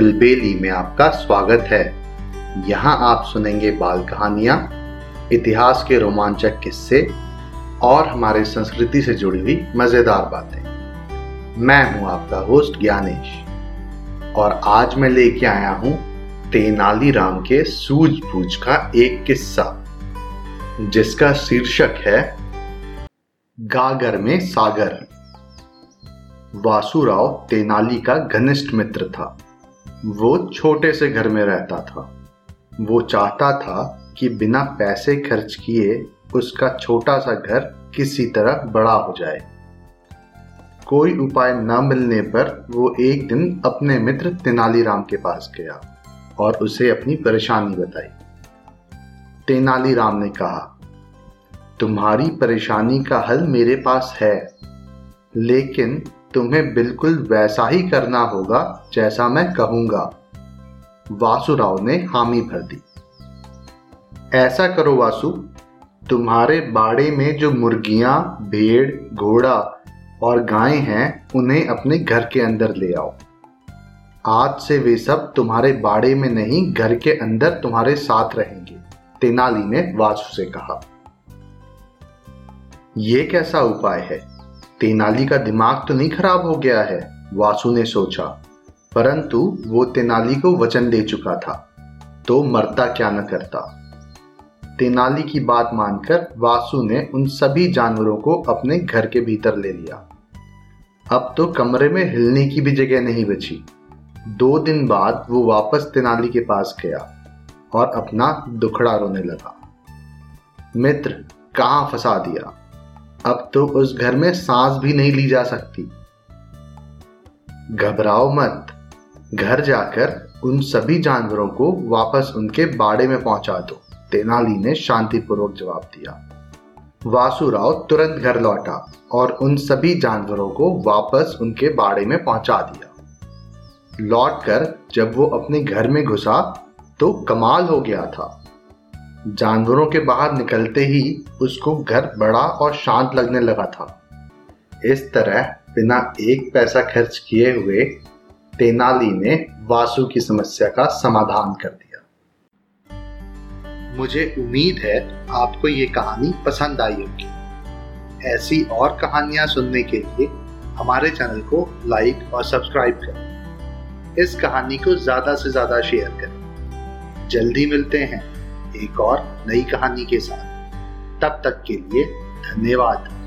बुलबेली में आपका स्वागत है। यहाँ आप सुनेंगे बाल कहानियाँ, इतिहास के रोमांचक किस्से और हमारे संस्कृति से जुड़ी हुई मज़ेदार बातें। मैं हूँ आपका होस्ट ज्ञानेश और आज मैं लेके आया हूँ तेनालीराम के सूझबूझ का एक किस्सा, जिसका शीर्षक है, गागर में सागर। वासुराव तेनाली का घनिष्ठ मित्र था। वो छोटे से घर में रहता था। वो चाहता था कि बिना पैसे खर्च किए उसका छोटा सा घर किसी तरह बड़ा हो जाए। कोई उपाय न मिलने पर वो एक दिन अपने मित्र तेनालीराम के पास गया और उसे अपनी परेशानी बताई। तेनालीराम ने कहा, तुम्हारी परेशानी का हल मेरे पास है, लेकिन तुम्हें बिल्कुल वैसा ही करना होगा जैसा मैं कहूँगा। वासुराव ने हामी भर दी। ऐसा करो वासु, तुम्हारे बाड़े में जो मुर्गियाँ, भेड़, घोड़ा और गाय हैं, उन्हें अपने घर के अंदर ले आओ। आज से वे सब तुम्हारे बाड़े में नहीं, घर के अंदर तुम्हारे साथ रहेंगे, तेनाली ने वासु से कहा। यह कैसा उपाय है? तेनाली का दिमाग तो नहीं खराब हो गया है, वासु ने सोचा। परंतु वो तेनाली को वचन दे चुका था तो मरता क्या न करता। तेनाली की बात मानकर वासु ने उन सभी जानवरों को अपने घर के भीतर ले लिया। अब तो कमरे में हिलने की भी जगह नहीं बची। दो दिन बाद वो वापस तेनाली के पास गया और अपना दुखड़ा रोने लगा। मित्र, कहाँ फंसा दिया? अब तो उस घर में सांस भी नहीं ली जा सकती। घबराओ मत। घर जाकर उन सभी जानवरों को वापस उनके बाड़े में पहुँचा दो, तेनाली ने शांतिपूर्वक जवाब दिया। वासुराव तुरंत घर लौटा और उन सभी जानवरों को वापस उनके बाड़े में पहुँचा दिया। लौटकर जब वो अपने घर में घुसा तो कमाल हो गया था। जानवरों के बाहर निकलते ही उसको घर बड़ा और शांत लगने लगा था। इस तरह बिना एक पैसा खर्च किए हुए तेनाली ने वासु की समस्या का समाधान कर दिया। मुझे उम्मीद है आपको ये कहानी पसंद आई होगी। ऐसी और कहानियाँ सुनने के लिए हमारे चैनल को लाइक और सब्सक्राइब करें। इस कहानी को ज़्यादा से ज़्यादा शेयर करें। जल्दी मिलते हैं। एक और नई कहानी के साथ। तब तक के लिए धन्यवाद।